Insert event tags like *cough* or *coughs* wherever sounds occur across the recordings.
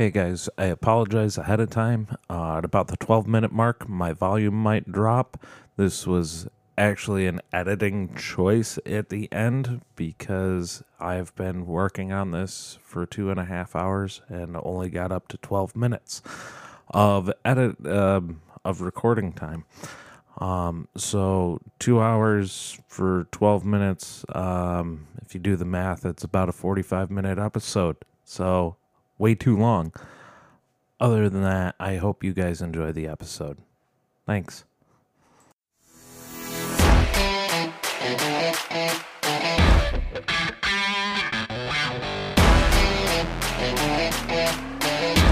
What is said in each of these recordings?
Hey guys, I apologize ahead of time. Uh, at about the 12 minute mark, my volume might drop. This was actually an editing choice at the end because I've been working on this for two and a half hours and only got up to 12 minutes of edit um of recording time. Um, so two hours for 12 minutes. Um, if you do the math, it's about a 45 minute episode. So way too long. Other than that, I hope you guys enjoy the episode. Thanks.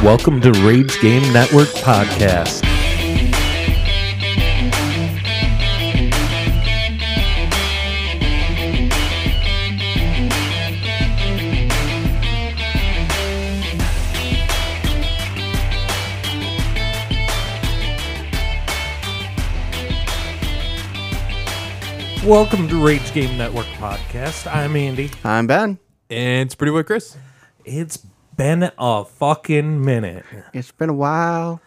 Welcome to Rage Game Network Podcast. Welcome to Rage Game Network Podcast. I'm Andy. I'm Ben. And it's pretty boy Chris. It's been a fucking minute. It's been a while.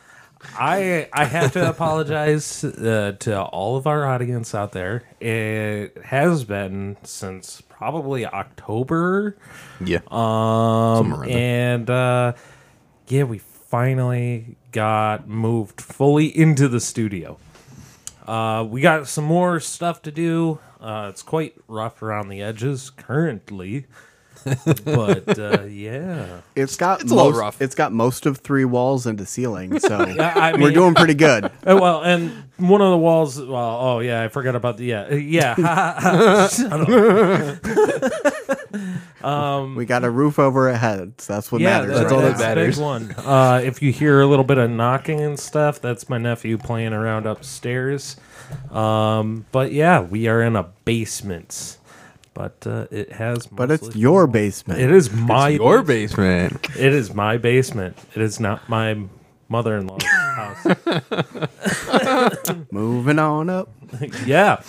I I have to apologize uh, to all of our audience out there. It has been since probably October, Yeah. um, and uh, yeah, we finally got moved fully into the studio. Uh, we got some more stuff to do. Uh, it's quite rough around the edges currently, but uh, *laughs* yeah. It's got It's a little most, rough. It's got most of three walls and a ceiling, so *laughs* I we're mean- doing pretty good. *laughs* Uh, well, and one of the walls. Well, oh yeah, I forgot about the yeah, uh, yeah. Shut up. We got a roof over our heads. That's what yeah, matters. that's, That's all right that that's matters. big one. Uh, if you hear a little bit of knocking and stuff, that's my nephew playing around upstairs. Um, but yeah, we are in a basement, but uh, it has. But it's your basement. It is my. Your basement. It is my basement. It is not my mother-in-law's house. *laughs* Moving on up. *laughs* yeah.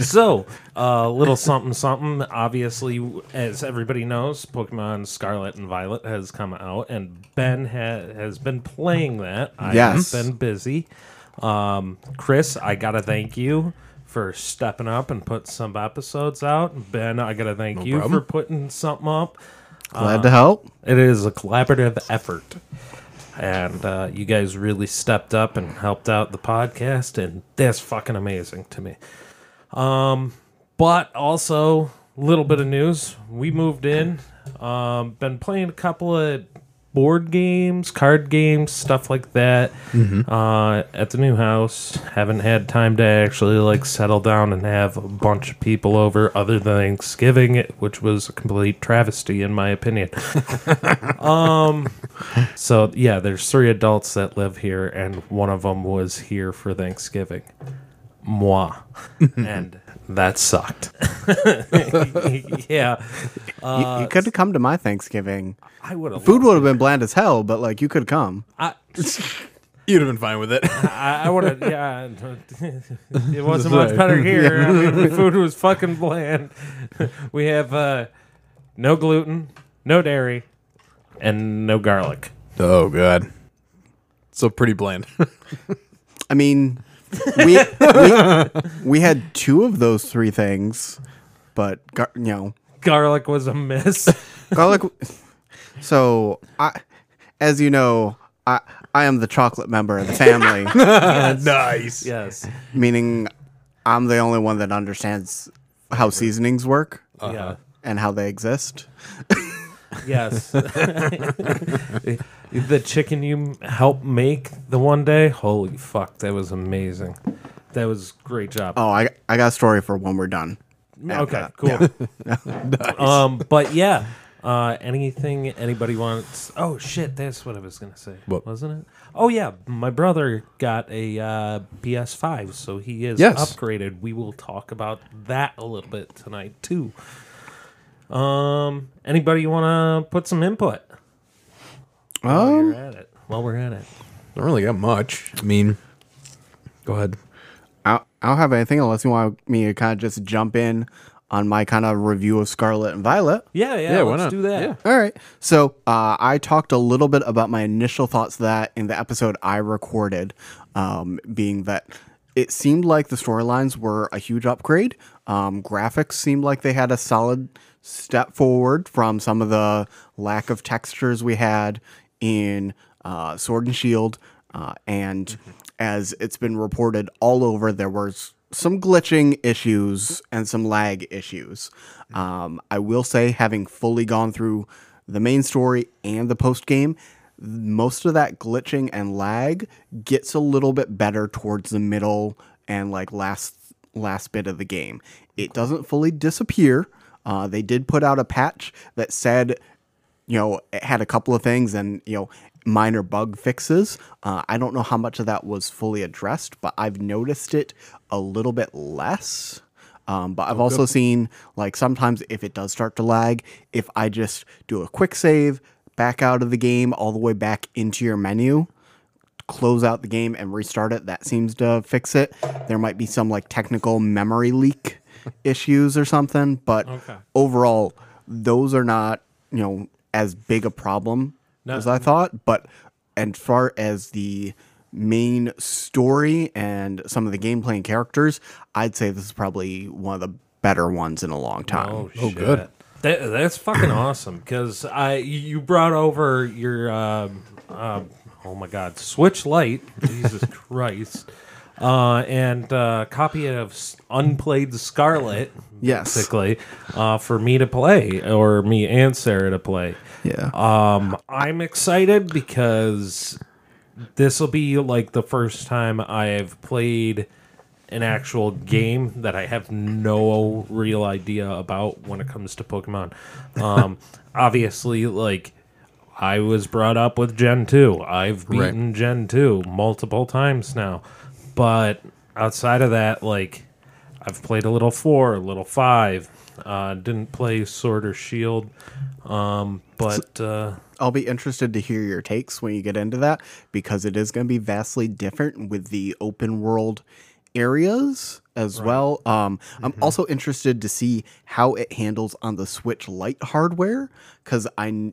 so, a uh, little something, something. Obviously, as everybody knows, Pokemon Scarlet and Violet has come out, and Ben ha- has been playing that. I Yes. have been busy. Um, Chris, I gotta thank you for stepping up and put some episodes out. Ben, I gotta thank you problem. for putting something up. Glad to help. It is a collaborative effort. And uh, you guys really stepped up and helped out the podcast, and that's fucking amazing to me. Um, but also, a little bit of news. We moved in. Um, been playing a couple of board games, card games, stuff like that. Uh, at the new house, haven't had time to actually like settle down and have a bunch of people over, other than Thanksgiving, which was a complete travesty in my opinion. *laughs* um, so yeah, there's three adults that live here, and one of them was here for Thanksgiving. Moi, *laughs* and that sucked. *laughs* yeah, you you could have come to my Thanksgiving. I would have. Food would have been bland as hell, but like you could have come. I, *laughs* You'd have been fine with it. I, I would have. Yeah, it wasn't much better here. I mean, the food was fucking bland. We have uh, no gluten, no dairy, and no garlic. oh god. So pretty bland. *laughs* I mean, we, we we had two of those three things, but gar- you know, Garlic was a miss. *laughs* garlic. So I, as you know, I I am the chocolate member of the family. *laughs* nice. yes. meaning I'm the only one that understands how seasonings work Yeah. and how they exist. Yes. the chicken you helped make the one day, holy fuck, that was amazing. That was great job. Oh, I I got a story for when we're done. okay, cool. *laughs* Um, but yeah, uh, anything anybody wants? Oh shit, that's what I was gonna say, What? wasn't it? Oh yeah, my brother got a uh, PS5, so he is Yes. upgraded. We will talk about that a little bit tonight too. Um, anybody want to put some input? While Um, you're at it. While we're at it. Don't really got much. I mean, go ahead. I I don't have anything unless you want me to kind of just jump in on my kind of review of Scarlet and Violet. Yeah, yeah, Yeah, why let's not? do that. Yeah. All right. So uh, I talked a little bit about my initial thoughts of that in the episode I recorded, um, being that it seemed like the storylines were a huge upgrade. Um, graphics seemed like they had a solid step forward from some of the lack of textures we had in uh, Sword and Shield. Uh, and as it's been reported all over, there was some glitching issues and some lag issues. Um, I will say, having fully gone through the main story and the post game, most of that glitching and lag gets a little bit better towards the middle and like last last bit of the game. It doesn't fully disappear. Uh, they did put out a patch that said you know, it had a couple of things and, you know, minor bug fixes. Uh, I don't know how much of that was fully addressed, but I've noticed it a little bit less. Um, but I've also seen, like, sometimes if it does start to lag, if I just do a quick save, back out of the game, all the way back into your menu, close out the game and restart it, that seems to fix it. There might be some, like, technical memory leak issues or something, but Okay. overall, those are not, you know, as big a problem No. as I thought. But as far as the main story and some of the gameplay and characters, I'd say this is probably one of the better ones in a long time. Oh, Oh, shit. good. That, that's fucking *clears throat* awesome because I you brought over your um um oh my god Switch Lite Jesus *laughs* Christ uh, and uh, copy of Unplayed Scarlet Yes. basically uh, for me to play or me and Sarah to play. Yeah. Um, I'm excited because this will be like the first time I've played an actual game that I have no real idea about when it comes to Pokemon. Um, *laughs* obviously, like I was brought up with Gen 2. I've beaten Gen 2 multiple times now. But outside of that, like I've played a little 4, a little 5. Uh, didn't play Sword or Shield. Um, but uh, I'll be interested to hear your takes when you get into that because it is going to be vastly different with the open world areas as well. Um, I'm also interested to see how it handles on the Switch Lite hardware because I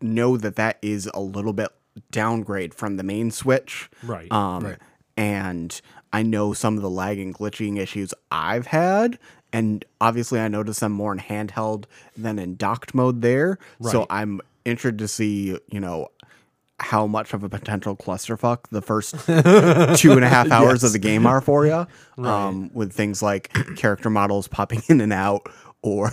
know that that is a little bit downgrade from the main Switch. Right, Um, And I know some of the lag and glitching issues I've had. And obviously, I noticed them more in handheld than in docked mode there. So I'm interested to see, you know, how much of a potential clusterfuck the first *laughs* two and a half hours of the game are for you. Um, with things like character models popping in and out or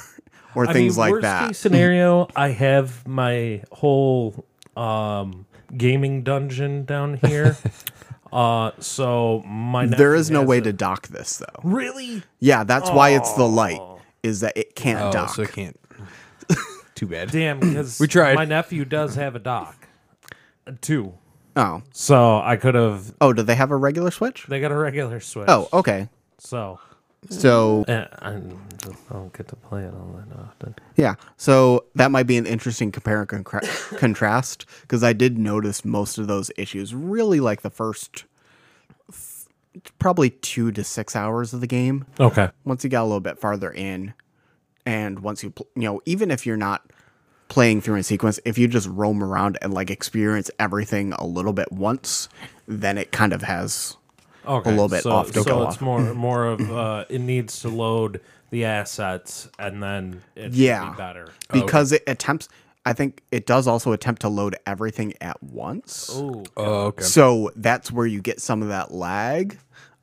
or I things mean, like worst that. case scenario, I have my whole um, gaming dungeon down here. *laughs* uh, so my there is no way a- to dock this though. really. Yeah, that's why it's the Lite. Is that it can't Oh, dock. so I can't. *laughs* Too bad. Damn, because We tried. My nephew does have a dock, Uh, two. Oh, So I could have. oh, do they have a regular Switch? They got a regular Switch. Oh, okay. so So eh, I don't get to play it all that often. Yeah. So that might be an interesting compare and concra- *coughs* contrast because I did notice most of those issues really like the first th- probably two to six hours of the game. Okay. Once you got a little bit farther in, and once you, pl- you know, even if you're not playing through in sequence, if you just roam around and like experience everything a little bit once, then it kind of has. Okay. little bit so, off to so go it's off. more *laughs* more of uh, it needs to load the assets and then it Yeah. be better. Because it attempts, I think it does also attempt to load everything at once. Ooh. Oh, okay. So that's where you get some of that lag.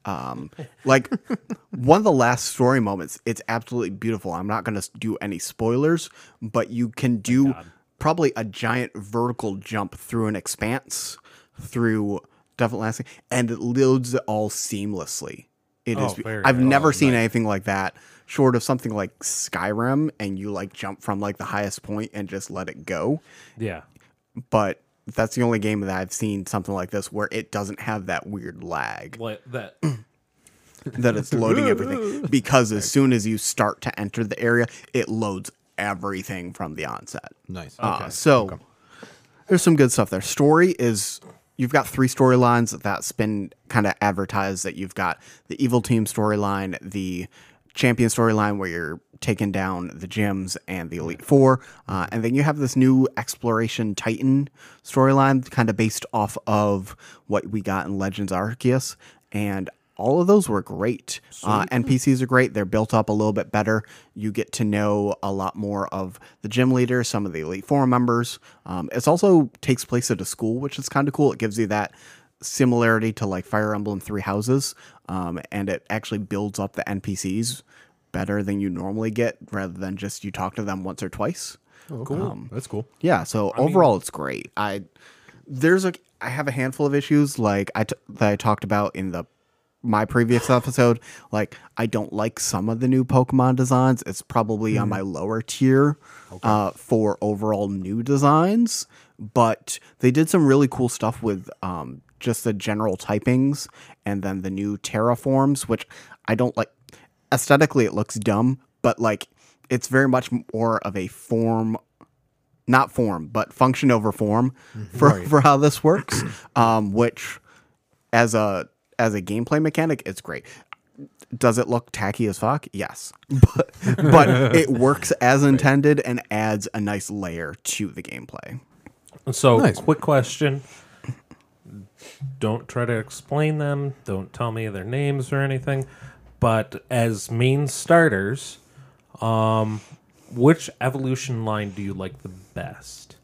Um, *laughs* like one of the last story moments, it's absolutely beautiful. I'm not going to do any spoilers, but you can do probably a giant vertical jump through an expanse through definitely lasting, and it loads it all seamlessly. It is. Oh, very I've nice. never seen anything like that, short of something like Skyrim, and you like jump from like the highest point and just let it go Yeah. but that's the only game that I've seen something like this where it doesn't have that weird lag Like that. *clears throat* that it's loading everything *laughs* because as soon as you start to enter the area, it loads everything from the onset. nice. Uh, so there's some good stuff there. Story is you've got three storylines that's been kind of advertised that you've got the evil team storyline, the champion storyline where you're taking down the gyms and the Elite Four. Uh, and then you have this new Exploration Titan storyline, kind of based off of what we got in Legends Arceus. And all of those were great. Uh, NPCs are great. They're built up a little bit better. You get to know a lot more of the gym leaders, some of the Elite Four members. Um, it also takes place at a school, which is kind of cool. It gives you that similarity to like Fire Emblem Three Houses, um, and it actually builds up the NPCs better than you normally get, rather than just you talk to them once or twice. Oh, cool. That's cool. Yeah, so overall it's great. I there's a I have a handful of issues like I t- that I talked about in the my previous episode. Like I don't like some of the new Pokemon designs. It's probably on my lower tier uh, for overall new designs, but they did some really cool stuff with um, just the general typings and then the new terraforms, which I don't like. Aesthetically, it looks dumb, but like it's very much more of a form not form, but function over form for, for how this works. *clears throat* um, which as a as a gameplay mechanic, it's great. Does it look tacky as fuck? Yes. *laughs* But but *laughs* it works as intended and adds a nice layer to the gameplay. So, Nice. quick question. Don't try to explain them. Don't tell me their names or anything. But as main starters, um, which evolution line do you like the best?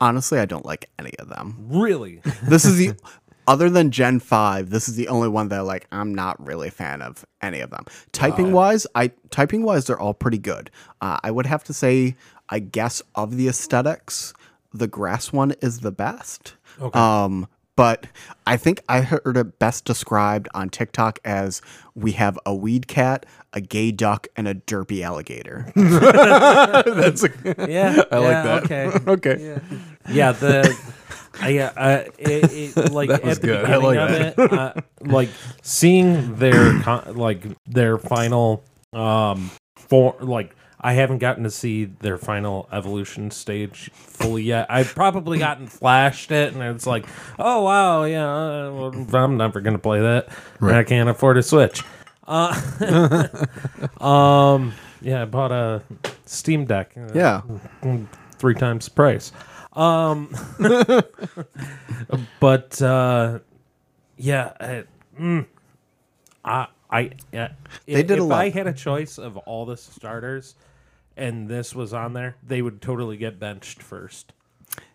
Honestly, I don't like any of them. Really? This is the *laughs* other than Gen 5, this is the only one that like I'm not really a fan of any of them. Typing wise, I typing wise they're all pretty good. Uh, I would have to say I guess of the aesthetics, the grass one is the best. Okay. Um but I think I heard it best described on TikTok as we have a weed cat, a gay duck, and a derpy alligator. *laughs* *laughs* That's a, yeah. *laughs* I like that. Okay. okay. Yeah. Yeah. The. I, uh, it, it, *laughs* like at the good. Beginning like of it, uh, like seeing their con- like their final um for like I haven't gotten to see their final evolution stage fully yet. I've probably *laughs* gotten flashed it, and it's like, oh wow, yeah, uh, I'm never gonna play that. and I can't afford a Switch. Uh, *laughs* um, yeah, I bought a Steam Deck. uh, yeah. three times the price. Um, *laughs* but uh, yeah, I, mm, I, I, uh, They did a if lot. I had a choice of all the starters, and this was on there, they would totally get benched first.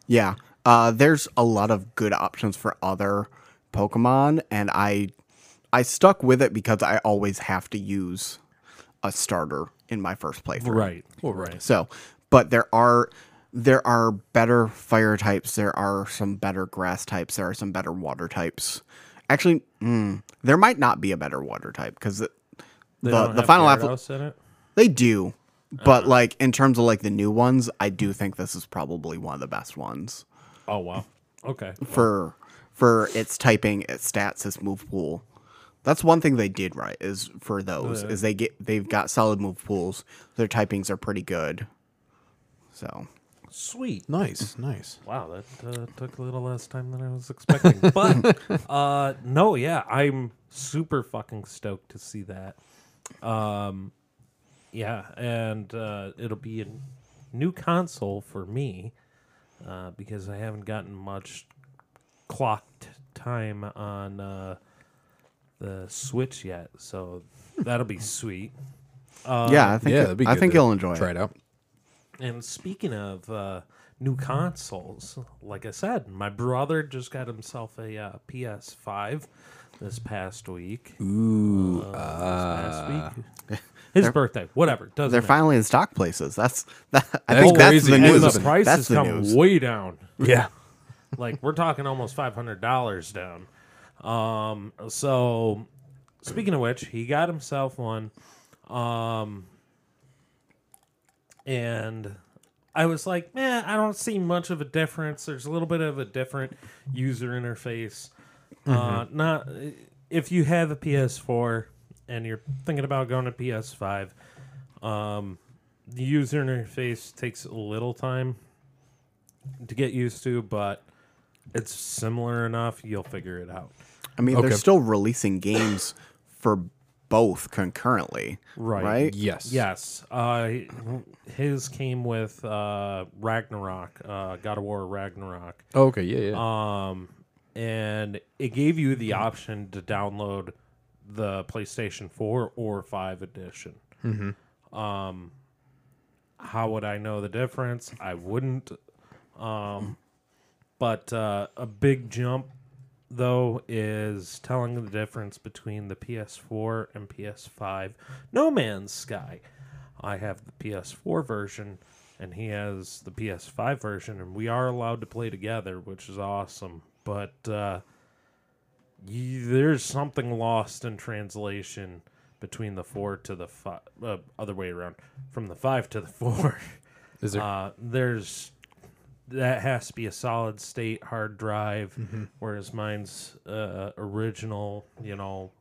Yeah. Uh, there's a lot of good options for other Pokemon, and I I stuck with it because I always have to use a starter in my first playthrough. Right. Well, right. So, but there are there are better fire types. There are some better grass types. There are some better water types. Actually, mm, there might not be a better water type because the the, the final app Gyarados it. they do, but like in terms of like the new ones, I do think this is probably one of the best ones Oh wow. Okay. for for its typing, its stats, its move pool. That's one thing they did right is for those is they get they've got solid move pools. Their typings are pretty good. So Sweet. Nice. Nice. Wow, that uh, took a little less time than I was expecting. *laughs* But uh, no, yeah, I'm super fucking stoked to see that. Um, yeah, and uh, it'll be a new console for me uh, because I haven't gotten much clocked time on uh, the Switch yet. So that'll be sweet. Uh, yeah, I think yeah, it- that'd be I good think to you'll enjoy Try it. it out. And speaking of uh, new consoles, like I said, my brother just got himself a uh, PS5 this past week. Ooh, uh, this past week. *laughs* His birthday, whatever. Doesn't They're matter. finally in stock places. That's that. I That's think that's crazy. the And and the prices that's the come news. way down. Yeah. *laughs* Like we're talking almost five hundred dollars down. Um, so speaking of which, he got himself one. Um, and I was like, man, I don't see much of a difference. There's a little bit of a different user interface. Uh, not if you have a PS4 and you're thinking about going to PS5. Um, the user interface takes a little time to get used to, but it's similar enough. You'll figure it out. I mean, Okay. they're still releasing games for both concurrently. Right. Right. Yes. Yes. Uh, his came with uh, Ragnarok, uh, God of War Ragnarok. Oh, okay. Yeah. Yeah. Um, and it gave you the option to download the PlayStation 4 or 5 edition. Mm-hmm. Um, how would I know the difference? I wouldn't. Um, but uh, a big jump, though, is telling the difference between the PS4 and PS5 No Man's Sky. I have the PS4 version, and he has the PS5 version, and we are allowed to play together, which is awesome. But uh, you, there's something lost in translation between the four to the five, uh, other way around, from the five to the four. Is there? Uh, there's that has to be a solid state hard drive, Mm-hmm. whereas mine's uh, original. You know,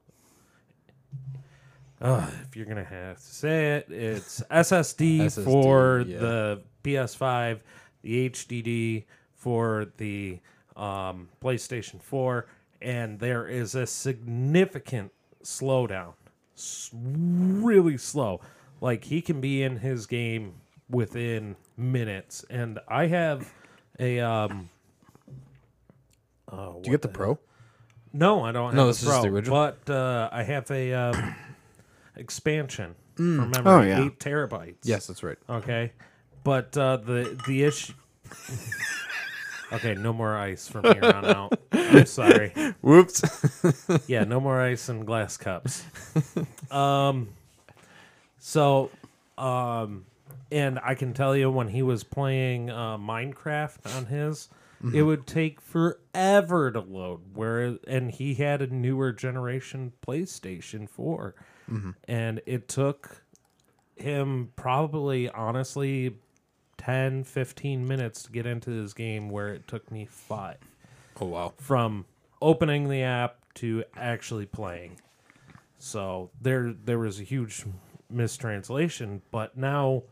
uh, if you're gonna have to say it, it's *laughs* SSD, SSD, for yeah. the PS5, the HDD for the um, PlayStation 4, and there is a significant slowdown. S- really slow. Like he can be in his game within minutes, and I have a um. Oh, Do you get the Pro? no, I don't. No, a this is Pro, the original? But uh, I have a um, expansion Mm. for memory, Oh, yeah. eight terabytes. Yes, that's right. Okay, but uh, the the issue. *laughs* okay, no more ice from here on out. I'm *laughs* sorry. Whoops. *laughs* Yeah, no more ice in glass cups. Um, so, um, and I can tell you when he was playing uh, Minecraft on his, it would take forever to load. Where and he had a newer generation PlayStation 4 and it took him probably honestly 10 15 minutes to get into this game where it took me five oh wow. from opening the app to actually playing. So there there was a huge mistranslation, but now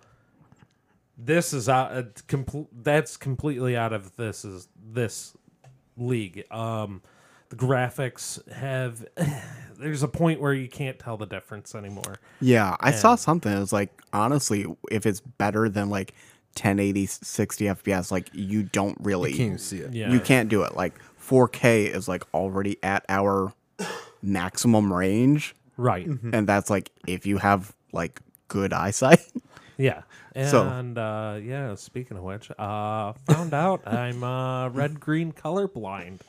this is out uh, compl- that's completely out of this is this league. Um the graphics have *sighs* there's a point where you can't tell the difference anymore. Yeah, I saw something. It was like, honestly, if it's better than like 1080, 60 FPS, like you don't really, You can't see it. Yeah. you can't do it. Like 4K is like already at our maximum range, Right. and that's like if you have like good eyesight. *laughs* Yeah. So- And uh yeah, speaking of which, uh found out I'm uh red green colorblind.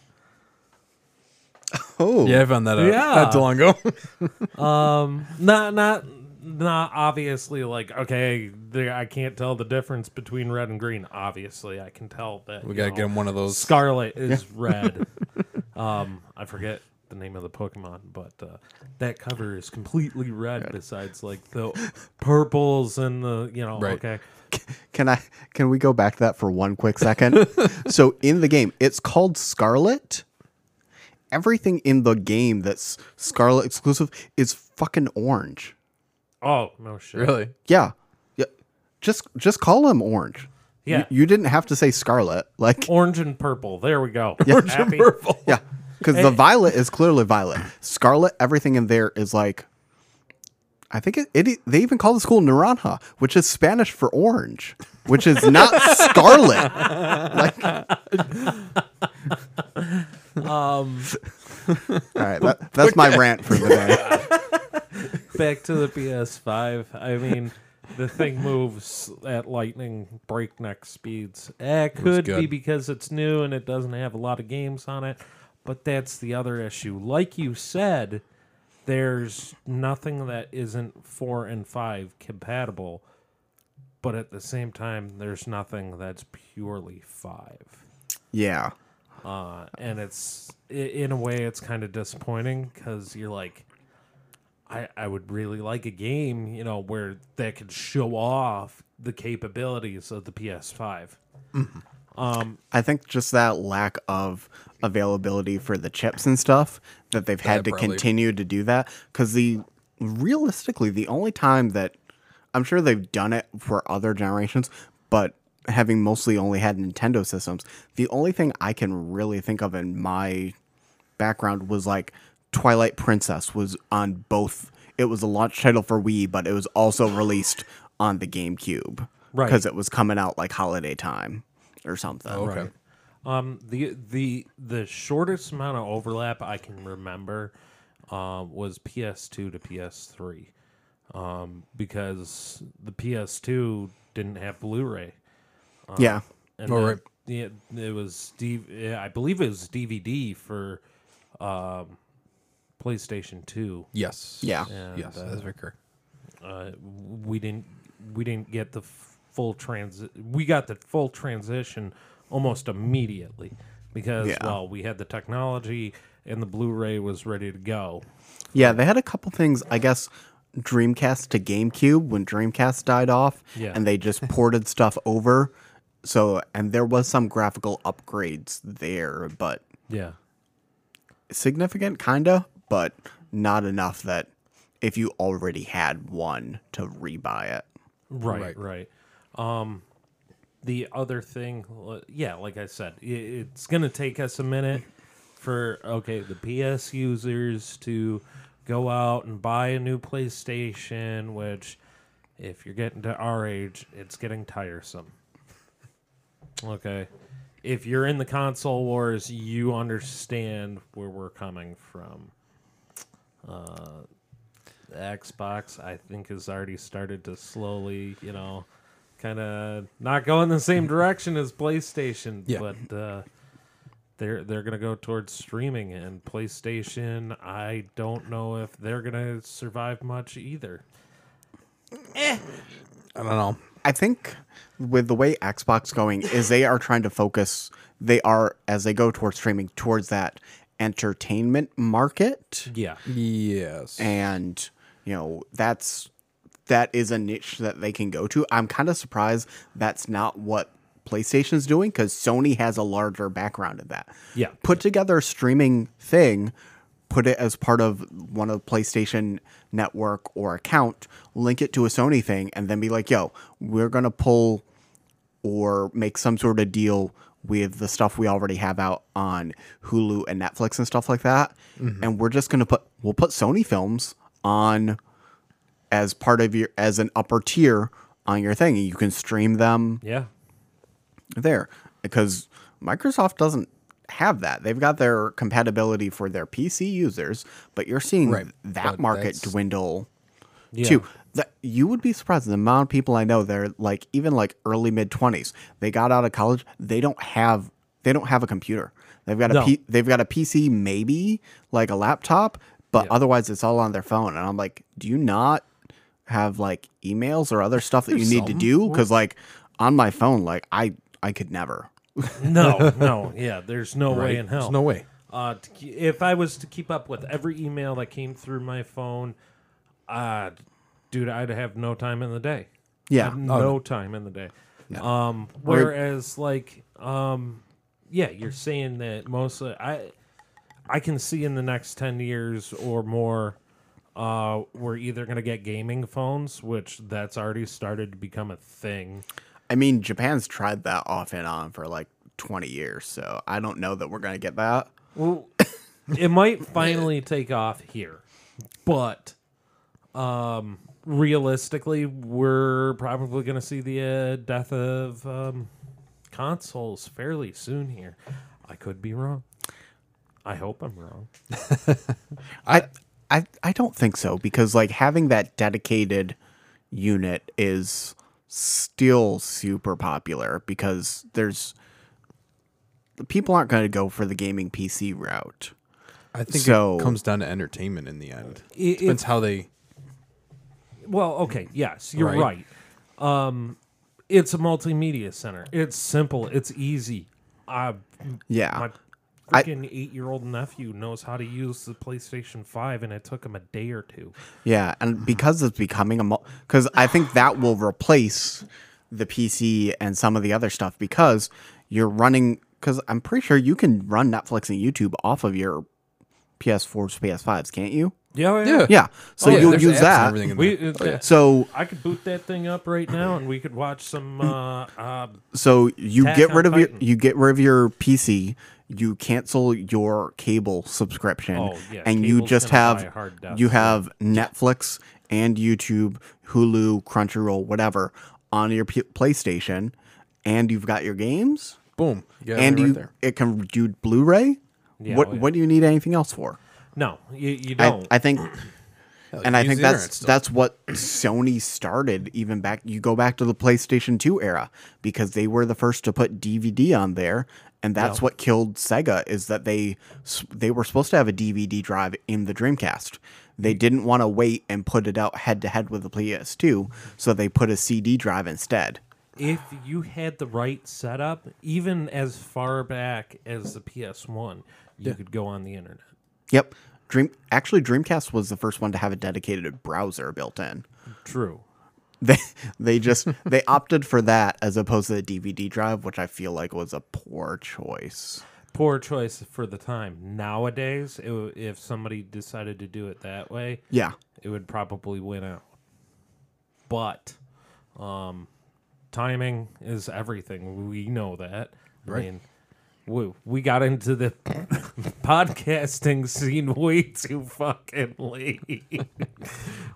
*laughs* oh, Yeah, I found that out Yeah. not too long ago. *laughs* Um, not not not obviously like okay, there, I can't tell the difference between red and green. Obviously, I can tell that we you gotta know, get him one of those. Scarlet is red. *laughs* um, I forget the name of the Pokemon, but uh, that cover is completely red. Besides, like the purples and the you know Right. okay. Can I? Can we go back to that for one quick second? *laughs* so in the game, it's called Scarlet. Everything in the game that's Scarlet exclusive is fucking orange. Oh no shit. Really? Yeah, yeah. Just just call him orange. Yeah. You, you didn't have to say Scarlet. Like Orange and purple. There we go. Happy? yeah, because the violet is clearly violet. Scarlet, everything in there is like. I think it, it. They even call the school Naranja, which is Spanish for orange, which is not scarlet. *laughs* Like, Um, all right, that, that's my rant for the day. *laughs* back to the PS5. I mean, the thing moves at lightning breakneck speeds. Eh, It could be because it's new and it doesn't have a lot of games on it, but that's the other issue. Like you said, there's nothing that isn't 4 and 5 compatible, but at the same time, there's nothing that's purely 5 Yeah, uh, and it's in a way it's kind of disappointing because you're like I, I would really like a game you know where that could show off the capabilities of the ps5 Um, I think just that lack of availability for the chips and stuff that they've had That to probably- continue to do that because the realistically the only time that I'm sure they've done it for other generations, but having mostly only had Nintendo systems, the only thing I can really think of in my background was like Twilight Princess was on both. it was a launch title for Wii, but it was also released on the GameCube Right. because it was coming out like holiday time or something. Oh, okay. Um, the the the shortest amount of overlap I can remember um, was PS2 to PS3, um, because the PS2 didn't have Blu-ray. Yeah, And Oh, then- right. Yeah, it was D. I believe it was DVD for um, PlayStation Two. Yes. Yeah. And, Yes, uh, that's very correct. uh, we didn't we didn't get the f- full transi- we got the full transition almost immediately because Yeah. well we had the technology and the blu-ray was ready to go yeah. They had a couple things, I guess. Dreamcast to GameCube when Dreamcast died off, Yeah. and they just *laughs* ported stuff over. So, and there was some graphical upgrades there, but yeah significant, kinda, but not enough that if you already had one to rebuy it. right Right. right um the other thing yeah like i said it's gonna take us a minute for okay the ps users to go out and buy a new playstation which if you're getting to our age it's getting tiresome. Okay. If you're in the console wars you understand where we're coming from. Uh xbox i think has already started to slowly you know kind of not going the same direction as playstation Yeah. but uh they're they're gonna go towards streaming and PlayStation. I don't know if they're gonna survive much either. I don't know. I think with the way Xbox going is they are trying to focus they are as they go towards streaming towards that entertainment market Yeah, Yes. and you know that's that is a niche that they can go to. I'm kind of surprised that's not what PlayStation's doing cuz Sony has a larger background in that. Yeah. Put together a streaming thing, put it as part of one of the PlayStation network or account, link it to a Sony thing and then be like, "Yo, we're going to pull or make some sort of deal with the stuff we already have out on Hulu and Netflix and stuff like that. Mm-hmm. And we're just going to put we'll put Sony films on as part of your as an upper tier on your thing you can stream them yeah, there because Microsoft doesn't have that. They've got their compatibility for their PC users, but you're seeing Right, that market dwindle yeah. too. That you would be surprised the amount of people I know they're like even like early mid twenties. They got out of college. They don't have they don't have a computer. They've got a No. P, they've got a PC, maybe like a laptop, but Yeah. otherwise it's all on their phone. And I'm like, do you not have like emails or other stuff that you There's need to some. do? Because like on my phone, like I I could never. No, *laughs* no, yeah. There's no way in hell. There's no way. Uh, to, ke- if I was to keep up with every email that came through my phone, uh, dude, I'd have no time in the day. Yeah. I'd no time in the day. Um, whereas, like, um, yeah, you're saying that mostly I, I can see in the next ten years or more, uh, we're either gonna get gaming phones, which that's already started to become a thing. I mean, Japan's tried that off and on for like 20 years, so I don't know that we're gonna get that. Well, it might finally take off here, but um, realistically, we're probably going to see the uh, death of um, consoles fairly soon here. I could be wrong. I hope I'm wrong. *laughs* I, I I don't think so because like having that dedicated unit is still super popular because there's people aren't going to go for the gaming PC route. I think So- it comes down to entertainment in the end. It- Depends how they. Well, okay, yes, you're right. Right. Um, it's a multimedia center. It's simple. It's easy. Uh, Yeah. my Freaking eight-year-old nephew knows how to use the PlayStation Five, and it took him a day or two. Yeah, and because it's becoming a because I think that will replace the PC and some of the other stuff because you're running because I'm pretty sure you can run Netflix and YouTube off of your PS4s, PS5s, can't you? Yeah, Yeah. Yeah, so Oh, yeah, you'll there's use apps and that. everything in We, there. uh, Oh, yeah. So I could boot that thing up right now, and we could watch some. Uh, uh, so you Attack get on rid of your Titan. you get rid of your PC. You cancel your cable subscription, Oh, yeah, and you cable's just gonna buy have hard death, you have Netflix and YouTube, Hulu, Crunchyroll, whatever on your P- PlayStation, and you've got your games, Boom. You got and right you there. it can do Blu-ray. Yeah, what oh, yeah. what do you need anything else for? No, you, you I, don't. I think *clears throat* and I think that's that's what Sony started even back you go back to the PlayStation 2 era because they were the first to put DVD on there and that's Yeah. what killed Sega is that they they were supposed to have a DVD drive in the Dreamcast. They mm. didn't want to wait and put it out head to head with the PS2, so they put a CD drive instead. if you had the right setup, even as far back as the PS1, you could go on the internet. Yep. Dream actually Dreamcast was the first one to have a dedicated browser built in. True. they they just *laughs* they opted for that as opposed to the DVD drive, which I feel like was a poor choice. Poor choice for the time. Nowadays, it, if somebody decided to do it that way, Yeah, it would probably win out. But um, timing is everything. We know that. I mean, we, we got into the *laughs* podcasting scene way too fucking late. *laughs*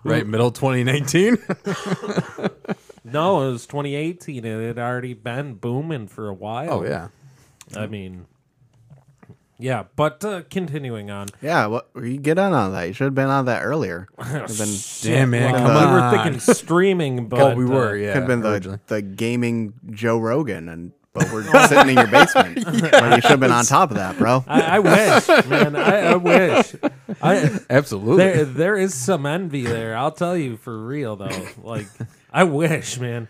Right, middle 2019. *laughs* no, it was 2018. It had already been booming for a while. oh yeah. I mean, yeah, but uh, continuing on. yeah. What you get on on that? You should have been on that earlier. *laughs* Could have been, Damn man, Well, come we on. were thinking streaming, but oh, we uh, were. Yeah. could have been originally. the the gaming Joe Rogan, and but we're sitting in your basement. *laughs* Well, you should have been on top of that, bro. I, I wish, man. I, I wish. I Absolutely. there there is some envy there. I'll tell you for real though. Like I wish, man.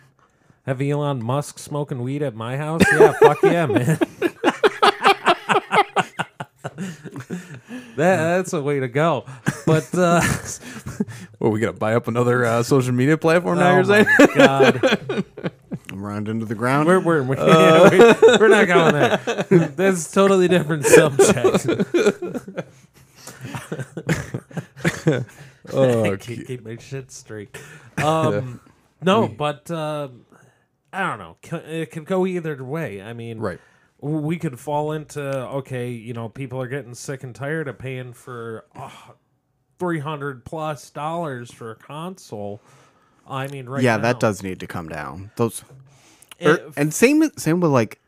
Have Elon Musk smoking weed at my house? Yeah, fuck yeah, man. *laughs* that that's a way to go. But uh, well, we gotta buy up another uh, social media platform now. oh you're saying? my god, *laughs* Round into the ground. we're we're we're, *laughs* yeah, we- we're not going there. *laughs* That's a totally different subject. *laughs* oh, I can't keep my shit straight. Um, no, but uh, I don't know. It could go either way. I mean, right. we could fall into okay, you know, people are getting sick and tired of paying for oh, three hundred plus dollars for a console. I mean, right? yeah, now. that does need to come down. Those Er, If- and same with- same with like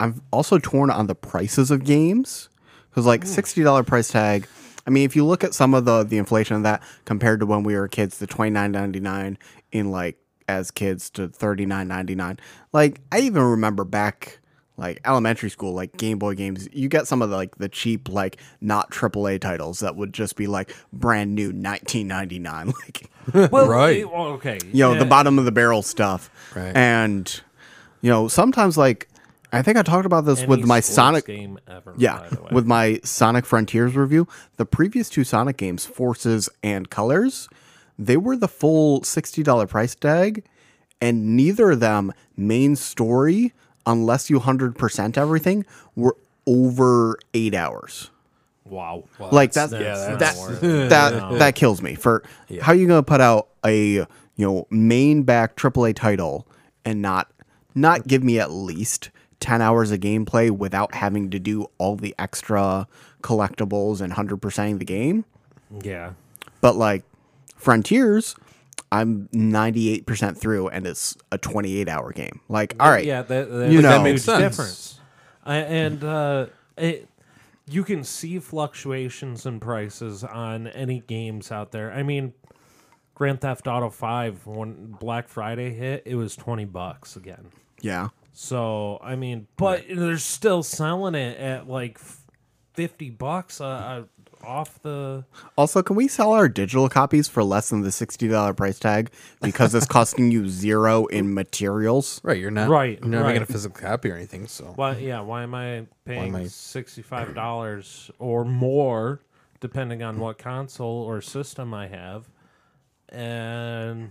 I'm also torn on the prices of games because like sixty dollar price tag. I mean, if you look at some of the the inflation of that compared to when we were kids, the twenty nine ninety nine in like as kids to thirty nine ninety nine. Like I even remember back like elementary school, like Game Boy games. You get some of the like the cheap like not AAA titles that would just be like brand new nineteen ninety nine. *laughs* Like well, Right. okay. you know, the bottom of the barrel stuff. Right. And you know, sometimes like I think I talked about this Any with my Sonic game ever. yeah, by the way. with my Sonic Frontiers review, the previous two Sonic games, Forces and Colors, they were the full $60 price tag and neither of them main story unless you 100% everything were over 8 hours. wow. like that that's that not *laughs* that worth it. that, that kills me for how are you going to put out a you know main back AAA title and not not give me at least 10 hours of gameplay without having to do all the extra collectibles and 100%ing the game Yeah. but like Frontiers I'm 98% through and it's a 28 hour game like all right Yeah, that, that, You know. makes Makes sense. difference. I, and uh, it, you can see fluctuations in prices on any games out there. I mean, Grand Theft Auto Five when Black Friday hit, it was twenty bucks again. Yeah So I mean, but they're still selling it at like fifty bucks uh, uh, off the. Also, can we sell our digital copies for less than the sixty dollar price tag because it's costing you zero in materials? Right. You're not. Right, You're never right. gonna physical copy or anything. So. Why? Yeah. Why am I paying I- sixty five dollars or more, depending on what console or system I have, and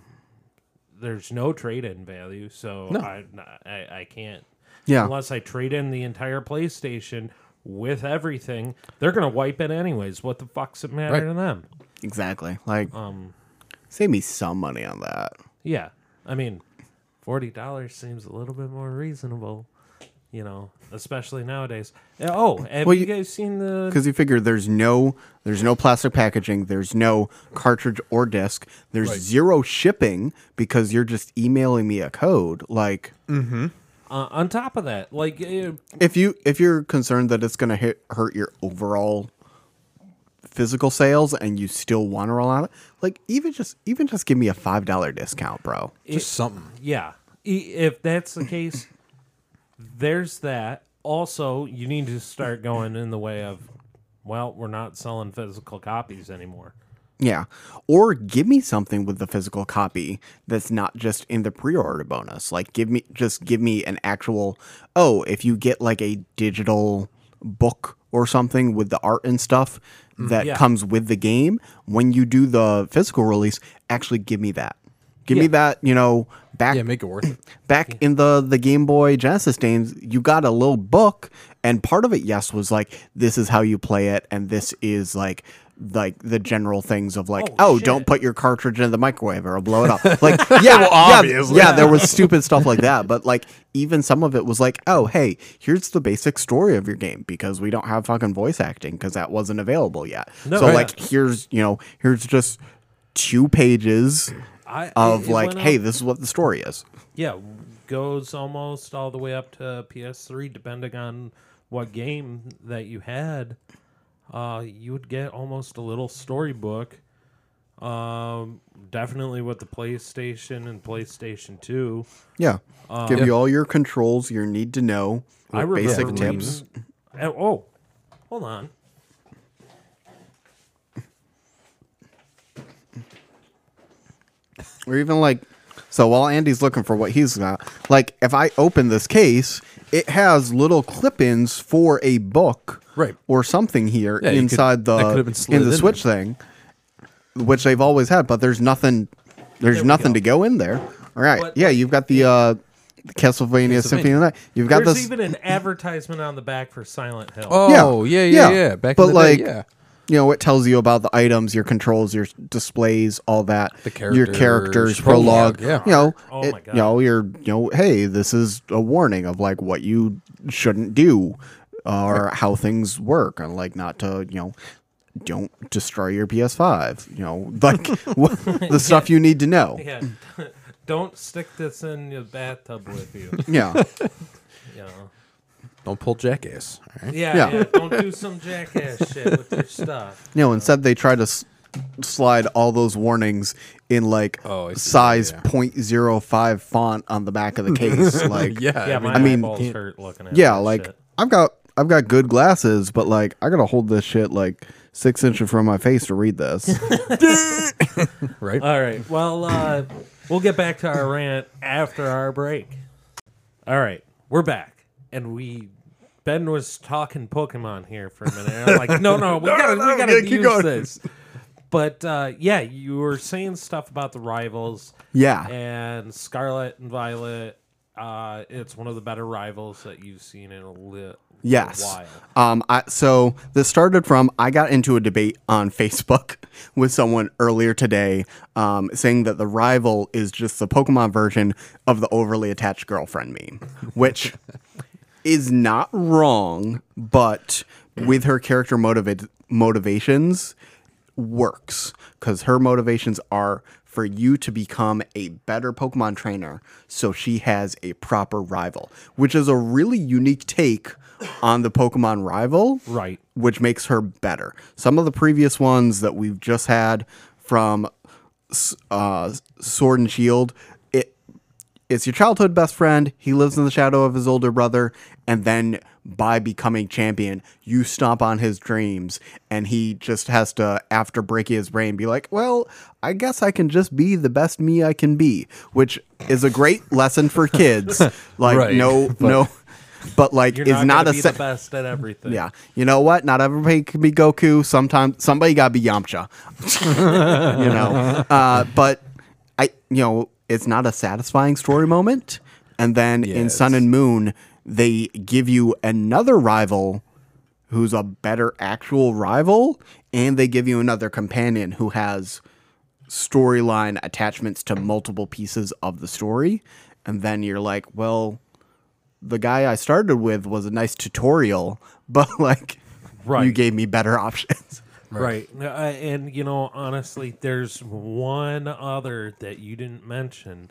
there's no trade in value, so No. I, I I can't Yeah, unless I trade in the entire PlayStation with everything. They're gonna wipe it anyways. What the fuck's it matter Right. to them? exactly. Like, Um, save me some money on that. yeah, I mean, forty dollars seems a little bit more reasonable, you know, especially nowadays. Uh, Oh, have Well, you you- guys seen the? Because you figure there's no there's no plastic packaging, there's no cartridge or disc, there's Right. zero shipping because you're just emailing me a code. Like, Uh, on top of that, like, uh, if you if you're concerned that it's gonna hit, hurt your overall physical sales and you still want to roll out, it, like even just even just give me a five dollar discount, bro. Just something. Yeah. If that's the case, there's that. Also, you need to start going in the way of, well, we're not selling physical copies anymore. Yeah. Or give me something with the physical copy that's not just in the pre-order bonus. Like give me just give me an actual oh, if you get like a digital book or something with the art and stuff mm, that Yeah. comes with the game, when you do the physical release, actually give me that. Give me that, you know, back Yeah, make it worth it. *clears throat* back in the the Game Boy Genesis days, you got a little book, and part of it, yes, was like this is how you play it, and this is like like the general things of like, Oh, oh, don't put your cartridge in the microwave or it'll blow it up. *laughs* Like, *laughs* yeah, yeah, obviously. yeah, there was stupid stuff like that, but like even some of it was like, oh, hey, here's the basic story of your game because we don't have fucking voice acting because that wasn't available yet. No, so right. like, here's you know, here's just two pages I, of like, hey, up- this is what the story is. yeah, goes almost all the way up to PS3, depending on what game that you had. Uh, you would get almost a little storybook. Um, definitely with the PlayStation and PlayStation Two. Yeah. Give you all your controls, your need to know, I basic reading- tips. Oh, hold on. Or even like so while Andy's looking for what he's got, like if I open this case, it has little clip-ins for a book Right. or something here Yeah, you could- inside that could the have been slid in the in Switch thing, which they've always had, but there's nothing there's There we nothing go. to go in there. All right. But- yeah, you've got the uh Castlevania Symphony of the Night. You've got There's this even an advertisement on the back for Silent Hill. Oh, yeah, yeah, yeah. Back but in the like, day, yeah. You know, it tells you about the items, your controls, your displays, all that. The your characters, characters, prologue, prologue. yeah. You know, Oh it- God. you know, you're, you know, hey, this is a warning of like what you shouldn't do, uh, or how things work, and like not to, you know. Don't destroy your PS5. You know, *laughs* like what, the *laughs* stuff you need to know. Yeah. *laughs* Don't stick this in your bathtub with you. Yeah, You know. Don't pull jackass. All right. Yeah, Yeah. yeah. Don't do some jackass *laughs* shit with your stuff. you know. Instead, they try to s- slide all those warnings in like Oh, see. size Yeah. .05 font on the back of the case. *laughs* Like, Yeah, Yeah, I my mean, mean- hurt looking at yeah, like shit. I've got I've got good glasses, but like I gotta hold this shit like six inches from my face to read this. *laughs* right? All right. Well, uh, we'll get back to our rant after our break. All right, we're back, and we Ben was talking Pokemon here for a minute. and I'm like, no, no, we *laughs* gotta, we gotta keep use going. this. But uh, yeah, you were saying stuff about the rivals yeah, and Scarlet and Violet. Uh, it's one of the better rivals that you've seen in a little yes. while. Um, I, so this started from I got into a debate on *laughs* Facebook with someone earlier today, um, saying that the rival is just the Pokemon version of the overly attached girlfriend meme, which *laughs* is not wrong, but with her character motiva- motivations works because her motivations are for you to become a better Pokemon trainer so she has a proper rival, which is a really unique take on the Pokemon rival Right. which makes her better. Some of the previous ones that we've just had from uh, Sword and Shield, it it's your childhood best friend. He lives in the shadow of his older brother, and then by becoming champion, you stomp on his dreams, and he just has to, after breaking his brain, be like, "Well, I guess I can just be the best me I can be," which is a great lesson for kids. *laughs* Like, Right, no, but- no, but like, You're it's not, not, a se- the best at everything. yeah. You know what? Not everybody can be Goku. Sometimes somebody got to be Yamcha. *laughs* you know. Uh, but I you know, it's not a satisfying story moment. And then in Yes. Sun and Moon, they give you another rival who's a better actual rival, and they give you another companion who has storyline attachments to multiple pieces of the story. And then you're like, well, the guy I started with was a nice tutorial, *laughs* but like, you gave me better options. Right. Uh, and, you know, honestly, there's one other that you didn't mention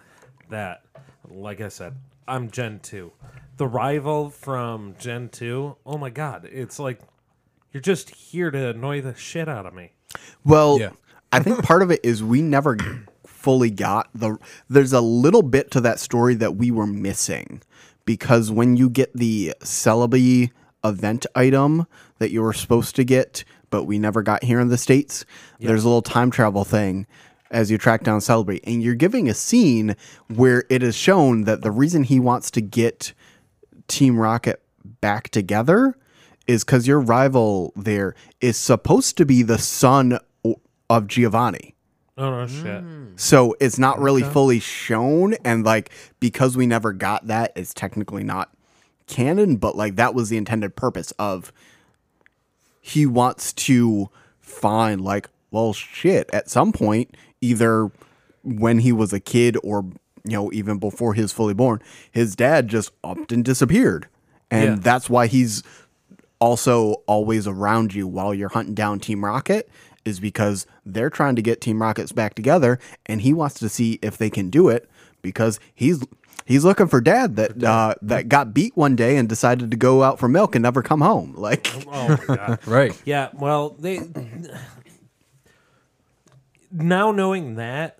that, like I said, I'm Gen 2. The rival from Gen 2, oh my God, it's like you're just here to annoy the shit out of me. Well, Yeah. I think part of it is we never fully got the. There's a little bit to that story that we were missing because when you get the Celebi event item that you were supposed to get, but we never got here in the states, there's a little time travel thing as you track down Celebi, and you're giving a scene where it is shown that the reason he wants to get Team Rocket back together is because your rival there is supposed to be the son of Giovanni. Oh, no shit. Mm. So it's not really fully shown. And like, because we never got that, it's technically not canon, but like, that was the intended purpose of he wants to find, like, well, shit, at some point, either when he was a kid or, you know, even before he was fully born, his dad just upped and disappeared. And Yeah. that's why he's also always around you while you're hunting down Team Rocket is because they're trying to get Team Rockets back together and he wants to see if they can do it because he's he's looking for dad that uh, that got beat one day and decided to go out for milk and never come home. *laughs* Like Oh, my God. *laughs* Right. Yeah, well, they. Now knowing that,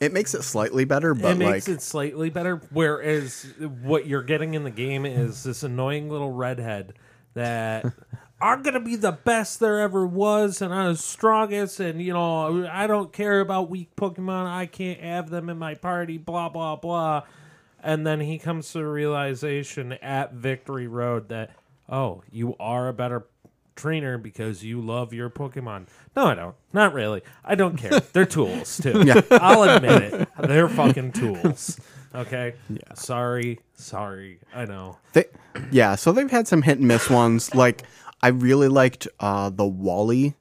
it makes it slightly better, but it makes like it slightly better. Whereas what you're getting in the game is this annoying little redhead that *laughs* I'm gonna be the best there ever was, and I'm the strongest, and you know I don't care about weak Pokemon. I can't have them in my party. Blah blah blah. And then he comes to the realization at Victory Road that oh, you are a better trainer because you love your Pokemon. No, I don't. Not really. I don't care. *laughs* They're tools too. Yeah. I'll admit it. They're fucking tools. Okay. Yeah. Sorry. Sorry. I know. they, yeah, so they've had some hit and miss ones. Like I really liked uh, the Wally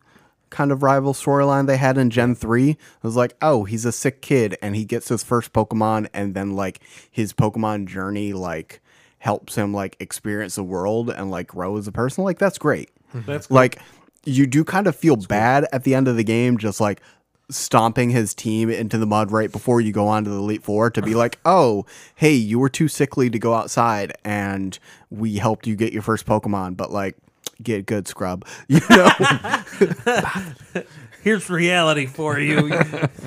kind of rival storyline they had in Gen 3. It was like, oh, he's a sick kid and he gets his first Pokemon and then like his Pokemon journey like helps him like experience the world and like grow as a person. Like that's great. That's cool. Like you do kind of feel bad at the end of the game just like stomping his team into the mud right before you go on to the elite four to be *laughs* like oh hey you were too sickly to go outside and we helped you get your first pokemon but like get good scrub *laughs* you know *laughs* Here's reality for you.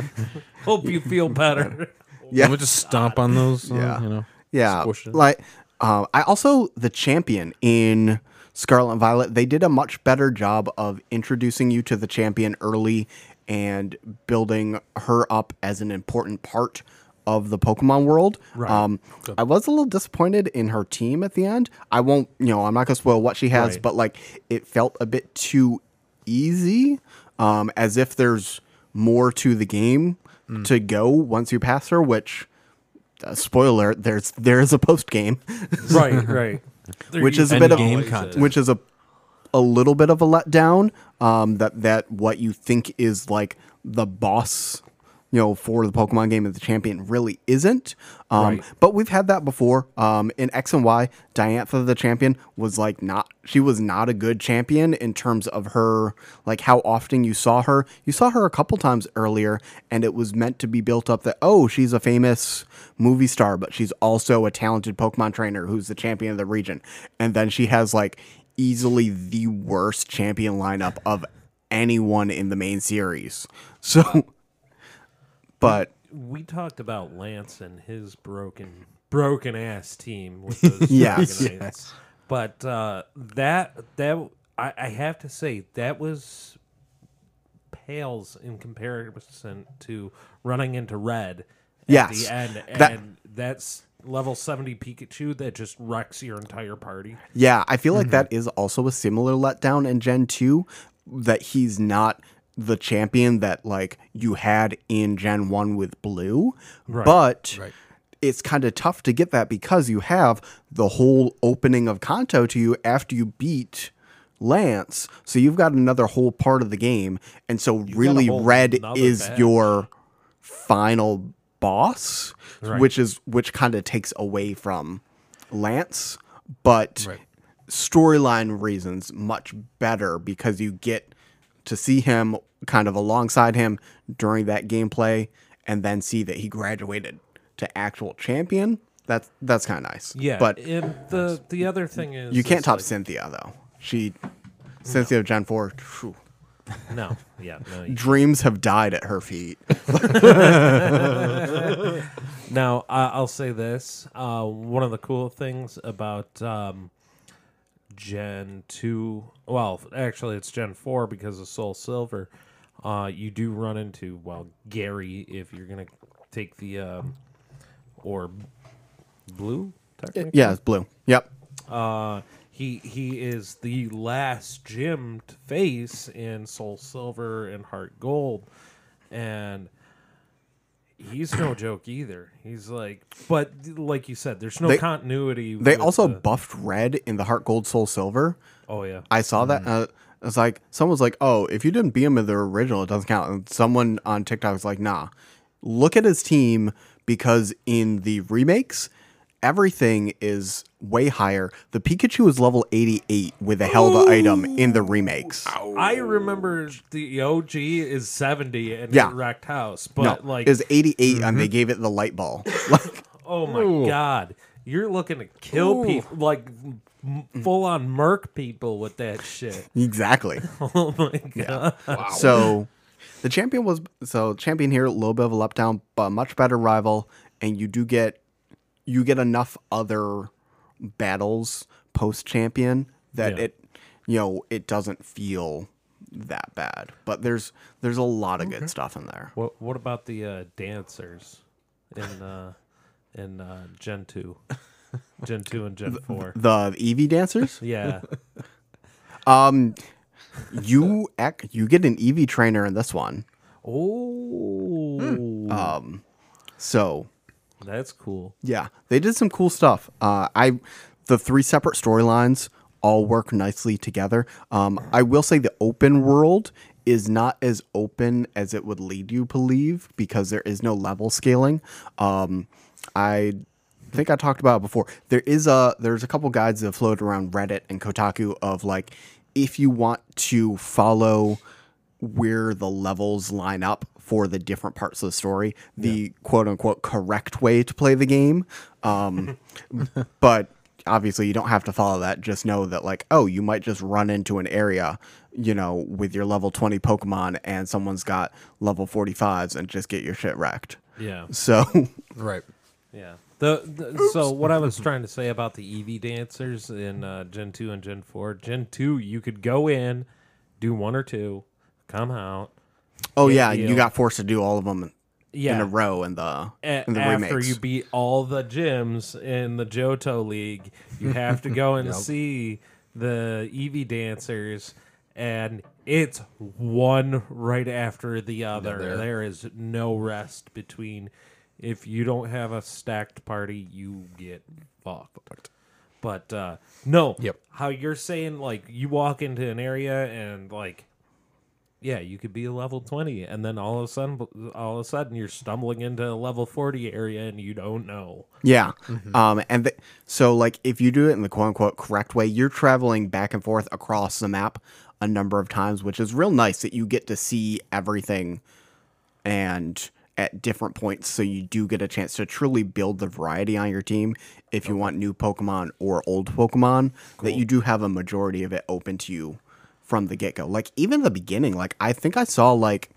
*laughs* Hope you feel better. yeah We'll just stomp on those. uh, Yeah. You know. Yeah, like um, I also the champion in Scarlet and Violet. They did a much better job of introducing you to the champion early and building her up as an important part of the Pokemon world. Right. Um, I was a little disappointed in her team at the end. I won't, you know, I'm not gonna spoil what she has, Right. but like it felt a bit too easy, um, as if there's more to the game Mm. to go once you pass her, which uh, spoiler there's there is a post game *laughs* right, right. Which is a bit of End-game content. which is a a little bit of a letdown um that that what you think is like the boss you know for the pokemon game of the champion really isn't. Um Right. but we've had that before. Um in x and y diantha the champion was like not she was not a good champion in terms of her like how often you saw her. You saw her a couple times earlier and it was meant to be built up that oh she's a famous movie star but she's also a talented pokemon trainer who's the champion of the region. And then she has like easily the worst champion lineup of anyone in the main series. So but we talked about Lance and his broken broken ass team with those *laughs* Yes. Dragonites. But uh, that that I, I have to say that was pales in comparison to running into red at Yes. the end That- and that's level 70 Pikachu that just wrecks your entire party. Yeah, I feel like that is also a similar letdown in Gen 2 that he's not the champion that like you had in Gen 1 with Blue. But Right. it's kind of tough to get that because you have the whole opening of Kanto to you after you beat Lance, so you've got another whole part of the game, and so really red is badge. your final boss, Right. which is which kind of takes away from Lance, but Right. storyline reasons much better because you get to see him kind of alongside him during that gameplay and then see that he graduated to actual champion. That's that's kind of nice. Yeah, but the the other thing is you can't top like- Cynthia though. She Cynthia Gen Four. phew, No, yeah, no. dreams have died at her feet. *laughs* Now uh, I'll say this: uh, one of the cool things about um, Gen two, well, actually it's Gen four because of Soul Silver. Uh, you do run into well Gary if you're gonna take the um, or blue. Technically. yeah, it's blue. Yep. Uh, he he is the last gym to face in Soul Silver and Heart Gold, and he's no joke either. He's like, but like you said, there's no They- continuity. They also the- buffed red in the Heart Gold Soul Silver. oh yeah, I saw that. Uh, it's like someone's like, "Oh, if you didn't beat him in the original, it doesn't count." And someone on TikTok was like, "Nah, look at his team because in the remakes, everything is way higher. The Pikachu is level eighty-eight with a held item in the remakes. I remember the OG is seventy and Yeah. it wrecked house, No, but like, it was eighty-eight, and they gave it the light ball. *laughs* like, oh my god, you're looking to kill people like. Full on murk people with that shit. *laughs* exactly. *laughs* Oh my god! So the champion was so champion here, a little bit of a letdown, but a much better rival, and you do get you get enough other battles post champion that Yeah. it you know it doesn't feel that bad. But there's there's a lot of good stuff in there. What What about the uh, dancers in uh, in uh, Gen two, *laughs* *laughs* Gen two and Gen four? The Eevee dancers, *laughs* Yeah, *laughs* um, you ac- you get an Eevee trainer in this one. Oh, Um. So that's cool. Yeah, they did some cool stuff. Uh, I the three separate storylines all work nicely together. Um, I will say the open world is not as open as it would lead you to believe because there is no level scaling. Um, I think I talked about it before. There is a there's a couple guides that float around Reddit and Kotaku of like if you want to follow where the levels line up for the different parts of the story, the quote unquote correct way to play the game. Um, *laughs* but obviously, you don't have to follow that. Just know that, like, oh, you might just run into an area, you know, with your level 20 Pokemon and someone's got level 45s and just get your shit wrecked. Yeah, So, *laughs* Right. yeah. The, the so what I was *laughs* trying to say about the Eevee dancers in uh, Gen two and Gen four. Gen two, you could go in, do one or two, come out. oh, Yeah, yeah, deal. you got forced to do all of them Yeah, in a row in the, A- in the after remakes. you beat all the gyms in the Johto League, you have to go *laughs* and see the Eevee dancers, and it's one right after the other. there. there is no rest between. If you don't have a stacked party, you get fucked. But uh, no, Yep. how you're saying like you walk into an area and like yeah, you could be a level 20 and then all of a sudden all of a sudden you're stumbling into a level 40 area and you don't know. Yeah. Um, and th- so, like, if you do it in the quote unquote correct way, you're traveling back and forth across the map a number of times, which is real nice that you get to see everything and at different points. So, you do get a chance to truly build the variety on your team if you want new Pokemon or old Pokemon, that you do have a majority of it open to you from the get go. Like, even the beginning, like, I think I saw, like,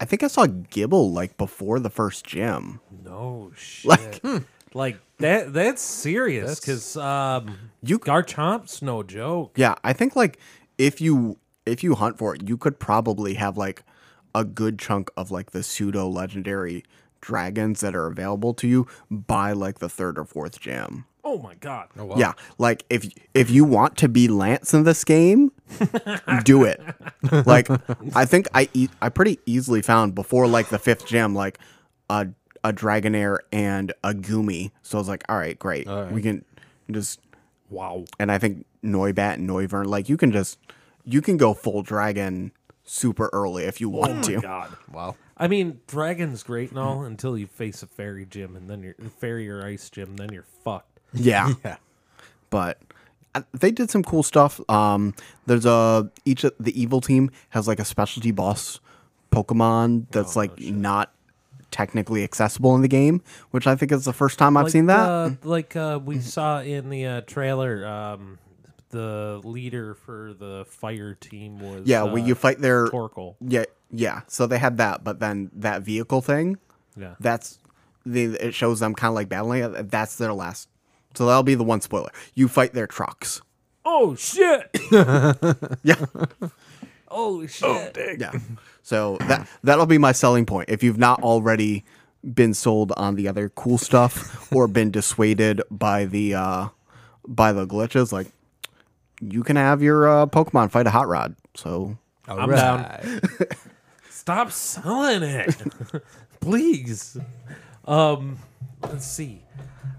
I think I saw Gible like before the first gym. No shit. Like- Like, that that's serious cuz um You- Garchomp's no joke. Yeah, I think like if you if you hunt for it, you could probably have like a good chunk of like the pseudo legendary dragons that are available to you by like the third or fourth gym. Oh my god. Oh, wow. Yeah, like if if you want to be Lance in this game, do it. *laughs* Like I think I e- I pretty easily found before like the fifth gym like a a Dragonair and a Goomy. So I was like, all right, great, All right. we can just Wow. and I think Noibat and Noivern, like you can just you can go full dragon super early if you want to. God. Wow. I mean, dragon's great and all until you face a fairy gym, and then you're fairy or ice gym, then you're fucked. Yeah. *laughs* Yeah. but uh, they did some cool stuff. Um, there's a each of the evil team has like a specialty boss Pokemon that's like not technically accessible in the game, which I think is the first time I've like, seen that. Uh, like uh, we saw in the uh, trailer, um, the leader for the fire team was yeah, uh, where you fight their Torkoal. yeah yeah. So they had that, but then that vehicle thing, Yeah, that's they, it shows them kind of like battling. That's their last. So that'll be the one spoiler. You fight their trucks. Oh shit! *laughs* Yeah. oh shit! Yeah. So that that'll be my selling point. If you've not already been sold on the other cool stuff or been dissuaded by the uh by the glitches, like you can have your uh, Pokemon fight a hot rod. So All I'm down. *laughs* Stop selling it, *laughs* please. Um, let's see.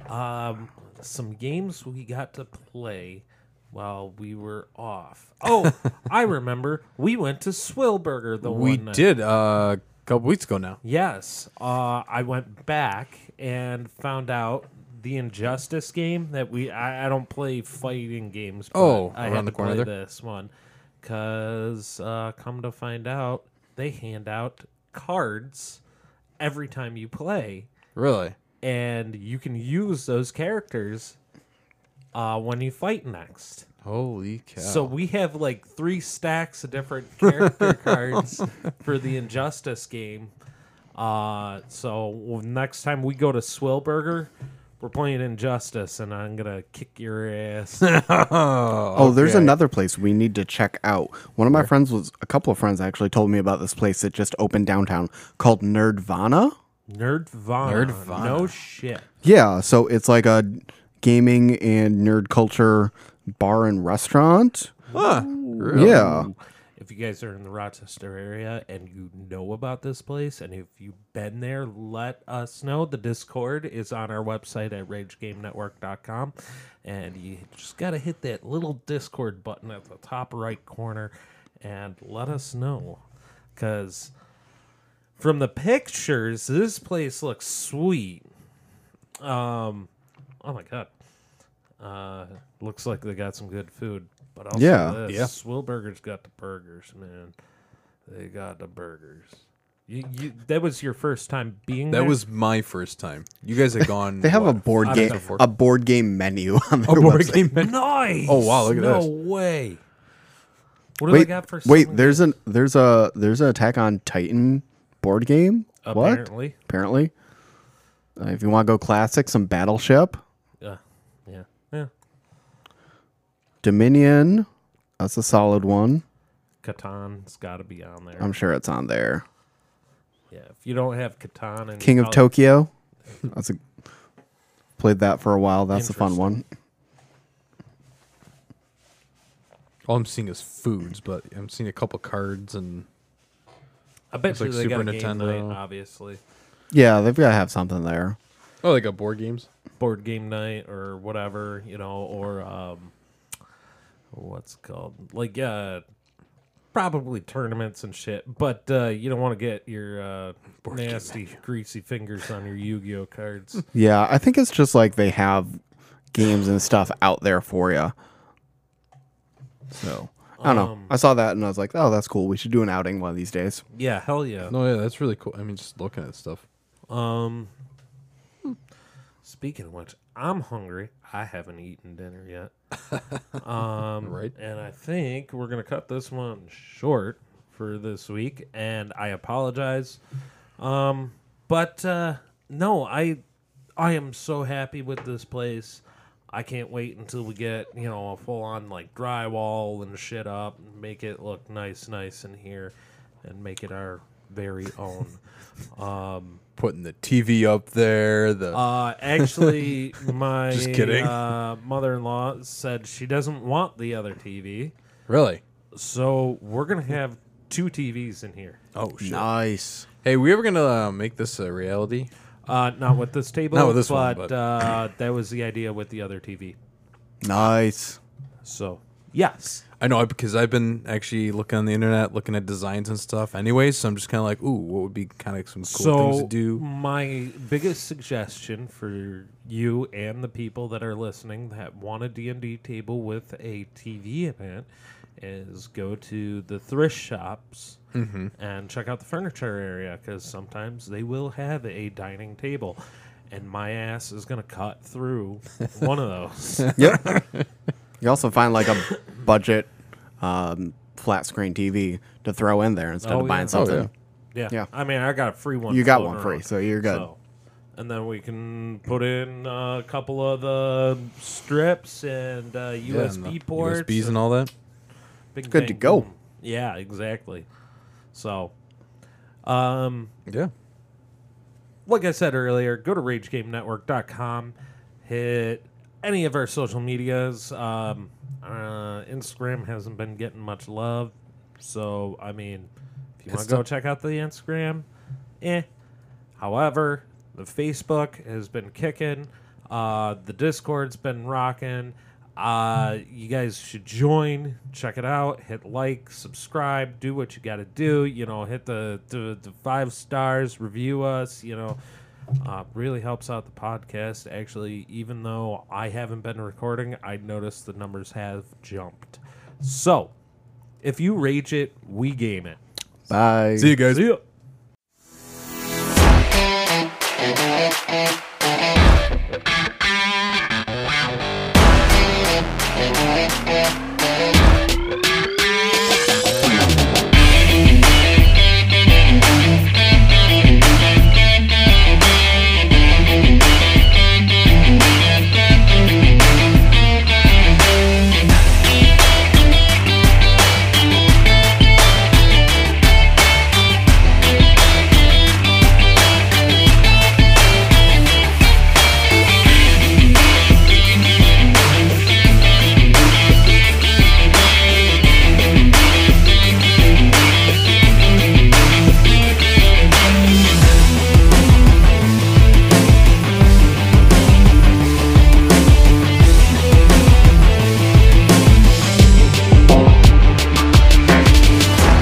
Um, some games we got to play while we were off. Oh, *laughs* I remember. We went to Swillburger the We one night. did uh, a couple weeks ago now. Yes. Uh, I went back and found out the Injustice game that we. I, I don't play fighting games. But Oh, I around had the to corner play there? this one because uh, come to find out, they hand out cards every time you play, Really? and you can use those characters uh, when you fight next. Holy cow. So we have like three stacks of different *laughs* character cards for the Injustice game. Uh, so next time we go to Swillburger, we're playing Injustice, and I'm gonna kick your ass. *laughs* Oh, oh, there's okay. another place we need to check out. One of my friends was a couple of friends actually told me about this place that just opened downtown called Nerdvana. Nerdvana. Nerdvana. No shit. Yeah, so it's like a gaming and nerd culture bar and restaurant. Huh. Really? Yeah. If you guys are in the Rochester area and you know about this place, and if you've been there, let us know. The Discord is on our website at RageGameNetwork.com. And you just got to hit that little Discord button at the top right corner and let us know. Because from the pictures, this place looks sweet. Um, oh my God. Uh, looks like they got some good food. But also Yeah. this, Yeah. Swillburger's got the burgers, man. They got the burgers. You, you, that was your first time being That there? was my first time. You guys had gone. They have a board game done a board game menu *laughs* on their a board website. game menu. nice. Oh, wow, look at no this. No way. What do they Wait, got for wait, some- there's an there's a there's an Attack on Titan board game. What? apparently? Apparently. Uh, if you want to go classic, some Battleship, Yeah, yeah, yeah. Dominion. That's a solid one. Catan's got to be on there. I'm sure it's on there. yeah, if you don't have Catan and King of I'll- Tokyo. That's a played that for a while. That's a fun one. All I'm seeing is foods, but I'm seeing a couple cards and I bet It's you like they got Super a game Nintendo. night, obviously. Yeah, they've got to have something there. oh, they got board games. board game night or whatever, you know, or um, what's it called like uh, probably tournaments and shit. But uh, you don't want to get your uh, nasty, greasy fingers on your Yu-Gi-Oh cards. Yeah, I think it's just like they have games and stuff out there for you. So I don't know. Um, I saw that and I was like, oh, that's cool. We should do an outing one of these days. yeah, hell yeah. No, yeah, that's really cool. I mean, just looking at stuff. Um, speaking of which, I'm hungry. I haven't eaten dinner yet. *laughs* Um, Right. And I think we're gonna cut this one short for this week, and I apologize. Um, but uh, no, I I am so happy with this place. I can't wait until we get you know a full on like drywall and shit up and make it look nice, nice in here, and make it our very own. Um, Putting the TV up there. The uh, actually, *laughs* my Just kidding. Uh, mother-in-law said she doesn't want the other TV, really? so we're gonna have two TVs in here. Oh shit. Nice. Hey, we ever gonna uh, make this a reality? Uh, not with this table, Not with this one, but, but- Uh, that was the idea with the other TV. Nice. So Yes. I know because I've been actually looking on the internet, looking at designs and stuff. Anyway, so I'm just kind of like, ooh, what would be kind of some cool things to do? my biggest suggestion for you and the people that are listening that want a D&D table with a TV in it is go to the thrift shops Mm-hmm. and check out the furniture area because sometimes they will have a dining table and my ass is going to cut through one of *laughs* those Yep. *laughs* you also find like a budget um, flat screen TV to throw in there instead Oh, of buying yeah. something. yeah. Yeah. i mean i got a free one You got floating one free, around. so you're good. So, and then we can put in a couple of the strips and uh, USB Yeah, and the ports, USBs and all that. Big Good to go. boom. Yeah, exactly. So, um, Yeah. like I said earlier, go to RageGameNetwork.com, hit any of our social medias. Um, uh, Instagram hasn't been getting much love, so I mean, if you want to go check out the Instagram, eh. However, the Facebook has been kicking. Uh, the Discord's been rocking. Uh, you guys should join, check it out, hit like, subscribe, do what you got to do. You know, hit the, the the five stars, review us. You know, uh, really helps out the podcast. Actually, even though I haven't been recording, I noticed the numbers have jumped. So, if you rage it, we game it. Bye. See you guys. See ya.